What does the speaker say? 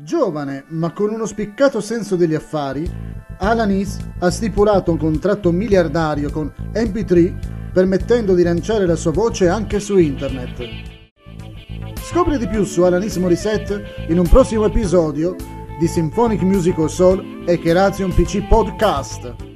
Giovane ma con uno spiccato senso degli affari, Alanis ha stipulato un contratto miliardario con MP3 permettendo di lanciare la sua voce anche su internet. Scopri di più su Alanis Morissette in un prossimo episodio di Symphonic Musical Soul e Keration PC Podcast.